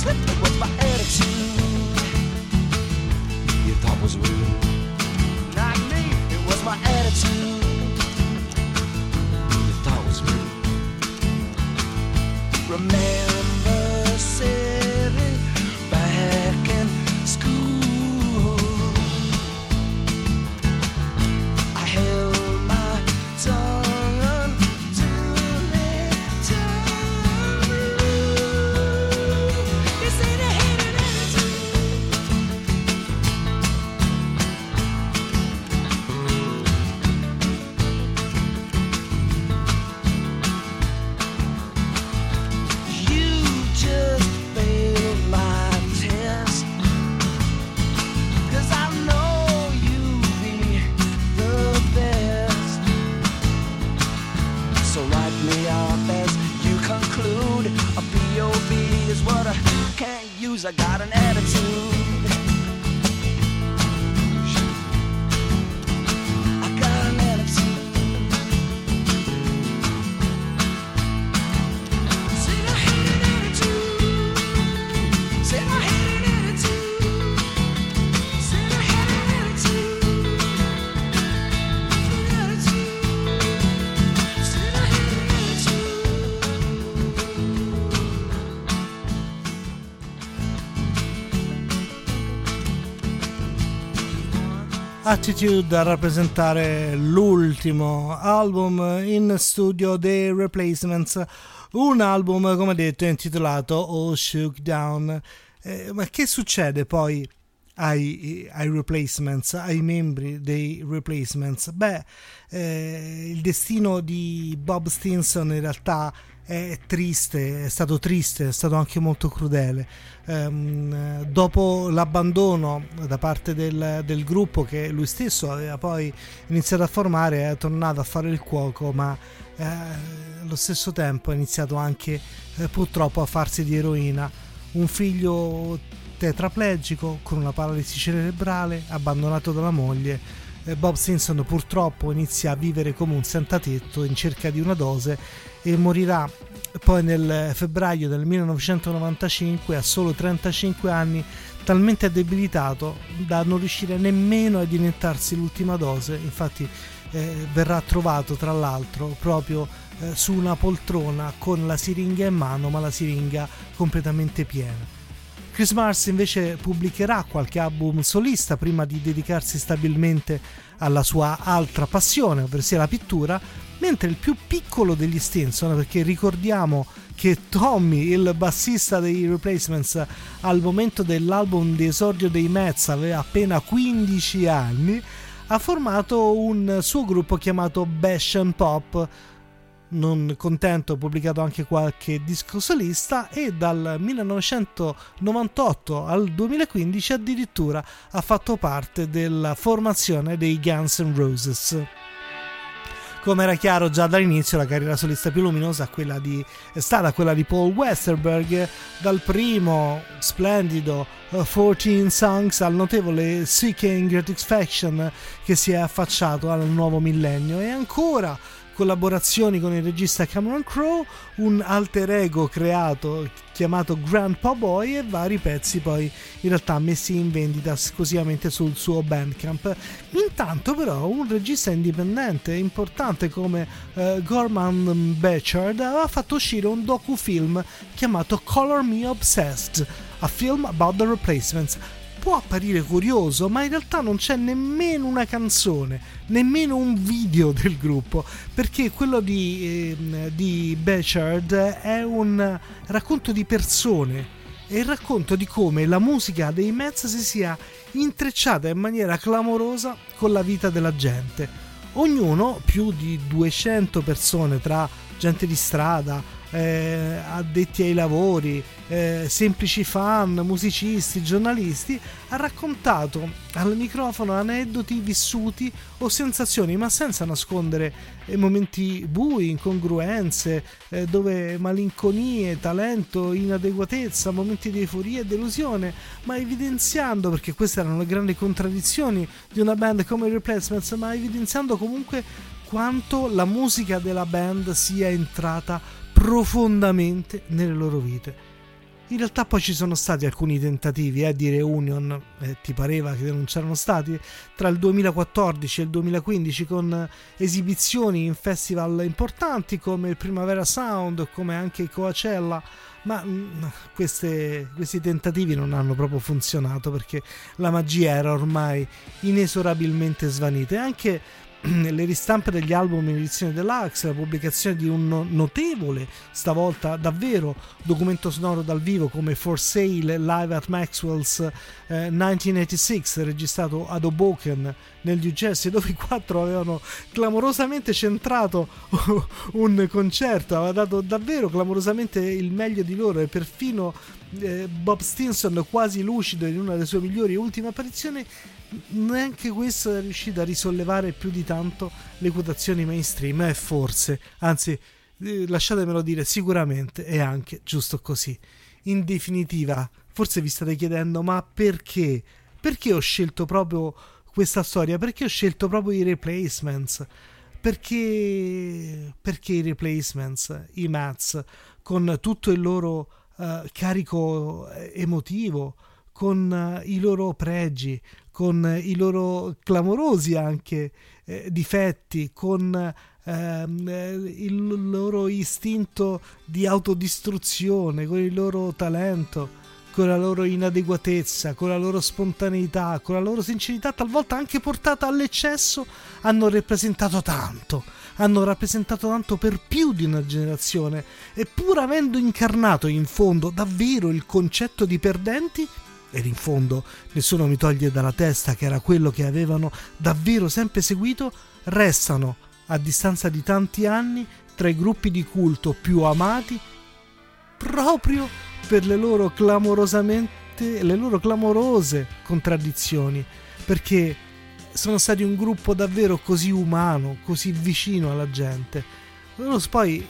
slipped with my attitude. You thought was rude. Not me, it was my attitude. You thought was me. Remember. A rappresentare l'ultimo album in studio dei Replacements, un album come detto intitolato All Shook Down. Eh, ma che succede poi ai, ai, Replacements, ai membri dei Replacements? Beh, eh, il destino di Bob Stinson in realtà è triste, è stato triste, è stato anche molto crudele ehm, dopo l'abbandono da parte del, del, gruppo che lui stesso aveva poi iniziato a formare, è tornato a fare il cuoco, ma eh, allo stesso tempo ha iniziato anche eh, purtroppo a farsi di eroina. Un figlio tetraplegico con una paralisi cerebrale, abbandonato dalla moglie. Eh, Bob Simpson purtroppo inizia a vivere come un sentatetto in cerca di una dose e morirà poi nel febbraio del 1995 a solo 35 anni talmente debilitato da non riuscire nemmeno ad iniettarsi l'ultima dose. Infatti eh, verrà trovato tra l'altro proprio eh, su una poltrona con la siringa in mano ma la siringa completamente piena. Chris Mars invece pubblicherà qualche album solista prima di dedicarsi stabilmente alla sua altra passione, ovvero la pittura, mentre il più piccolo degli Stinson, perché ricordiamo che Tommy, il bassista dei Replacements, al momento dell'album di esordio dei Mets aveva appena 15 anni, ha formato un suo gruppo chiamato Bash and Pop, non contento, ha pubblicato anche qualche disco solista e dal 1998 al 2015 addirittura ha fatto parte della formazione dei Guns N' Roses. Come era chiaro già dall'inizio, la carriera solista più luminosa è stata quella di Paul Westerberg, dal primo splendido uh, 14 Songs al notevole Seeking Gratification che si è affacciato al nuovo millennio. E ancora collaborazioni con il regista Cameron Crowe, un alter ego creato chiamato Grandpa Boy e vari pezzi poi in realtà messi in vendita esclusivamente sul suo Bandcamp. Intanto però un regista indipendente importante come uh, Gorman Bechard aveva fatto uscire un docufilm chiamato Color Me Obsessed, a film about the replacements può apparire curioso, ma in realtà non c'è nemmeno una canzone, nemmeno un video del gruppo, perché quello di, eh, di Bechard è un racconto di persone, è il racconto di come la musica dei Mets si sia intrecciata in maniera clamorosa con la vita della gente. Ognuno, più di 200 persone tra gente di strada, eh, addetti ai lavori, eh, semplici fan, musicisti, giornalisti, ha raccontato al microfono aneddoti vissuti o sensazioni, ma senza nascondere eh, momenti bui, incongruenze, eh, dove malinconie, talento, inadeguatezza, momenti di euforia e delusione, ma evidenziando, perché queste erano le grandi contraddizioni di una band come Replacements, ma evidenziando comunque quanto la musica della band sia entrata profondamente nelle loro vite. In realtà poi ci sono stati alcuni tentativi eh, di reunion, eh, ti pareva che non c'erano stati, tra il 2014 e il 2015 con esibizioni in festival importanti come il Primavera Sound, come anche Coachella, ma mh, mm, queste, questi tentativi non hanno proprio funzionato perché la magia era ormai inesorabilmente svanita e anche le ristampe degli album in edizione deluxe, la pubblicazione di un notevole, stavolta davvero, documento sonoro dal vivo come For Sale Live at Maxwell's eh, 1986, registrato ad Hoboken nel New Jersey, dove i quattro avevano clamorosamente centrato un concerto, aveva dato davvero clamorosamente il meglio di loro e perfino eh, Bob Stinson quasi lucido in una delle sue migliori ultime apparizioni neanche questo è riuscito a risollevare più di tanto le quotazioni mainstream e forse, anzi eh, lasciatemelo dire, sicuramente è anche giusto così. In definitiva, forse vi state chiedendo ma perché? Perché ho scelto proprio questa storia? Perché ho scelto proprio i replacements? Perché, perché i replacements, i Mats, con tutto il loro uh, carico eh, emotivo, con uh, i loro pregi, con i loro clamorosi anche eh, difetti, con ehm, il loro istinto di autodistruzione, con il loro talento, con la loro inadeguatezza, con la loro spontaneità, con la loro sincerità, talvolta anche portata all'eccesso, hanno rappresentato tanto. Hanno rappresentato tanto per più di una generazione e pur avendo incarnato in fondo davvero il concetto di perdenti, ed in fondo nessuno mi toglie dalla testa che era quello che avevano davvero sempre seguito, restano, a distanza di tanti anni, tra i gruppi di culto più amati proprio per le loro clamorosamente le loro clamorose contraddizioni, perché sono stati un gruppo davvero così umano, così vicino alla gente. Loro poi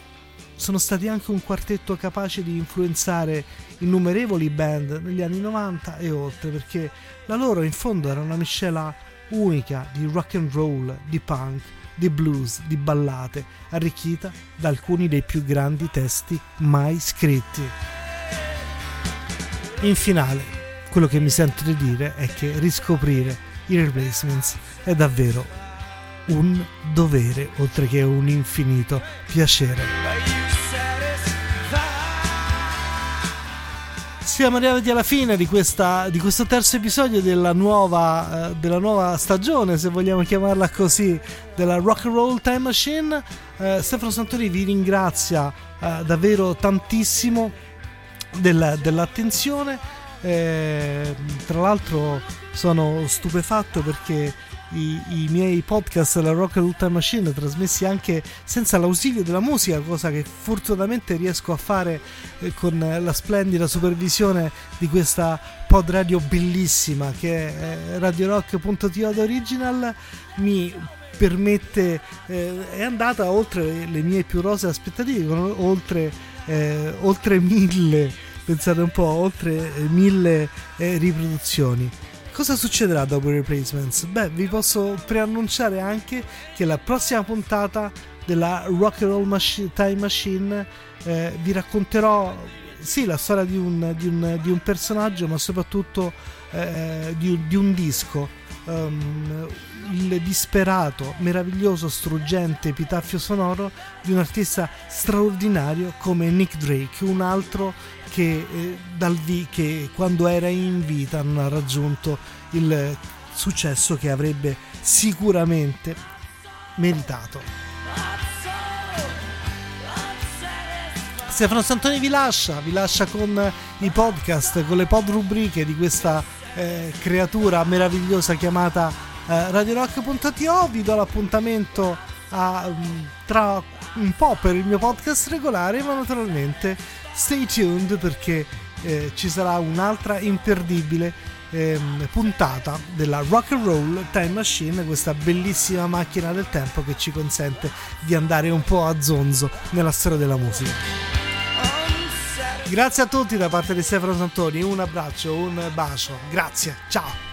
sono stati anche un quartetto capace di influenzare innumerevoli band negli anni 90 e oltre, perché la loro in fondo era una miscela unica di rock and roll, di punk, di blues, di ballate, arricchita da alcuni dei più grandi testi mai scritti. In finale, quello che mi sento di dire è che riscoprire i replacements è davvero un dovere oltre che un infinito piacere. Siamo arrivati alla fine di, questa, di questo terzo episodio della nuova, eh, della nuova, stagione, se vogliamo chiamarla così, della Rock and Roll Time Machine. Eh, Stefano Santori vi ringrazia eh, davvero tantissimo del, dell'attenzione. Eh, tra l'altro sono stupefatto perché i, i, miei podcast della Rock and Time Machine trasmessi anche senza l'ausilio della musica, cosa che fortunatamente riesco a fare eh, con la splendida supervisione di questa pod radio bellissima che è radiorock.to original mi permette eh, è andata oltre le mie più rose aspettative oltre, eh, oltre mille pensate un po' oltre mille eh, riproduzioni Cosa succederà dopo i replacements? Beh, vi posso preannunciare anche che la prossima puntata della Rock and Roll Machi- Time Machine eh, vi racconterò sì la storia di un, di un, di un personaggio, ma soprattutto eh, di, di, un disco. Um, il disperato, meraviglioso, struggente epitaffio sonoro di un artista straordinario come Nick Drake, un altro che, eh, dal vi- che quando era in vita non ha raggiunto il successo che avrebbe sicuramente meritato. Stefano Santoni vi lascia, vi lascia con i podcast, con le pod rubriche di questa eh, creatura meravigliosa chiamata eh, radiorock.to. Vi do l'appuntamento a, um, tra un po' per il mio podcast regolare, ma naturalmente stay tuned perché eh, ci sarà un'altra imperdibile ehm, puntata della Rock and Roll Time Machine, questa bellissima macchina del tempo che ci consente di andare un po' a zonzo nella storia della musica. Grazie a tutti da parte di Stefano Santoni, un abbraccio, un bacio, grazie, ciao!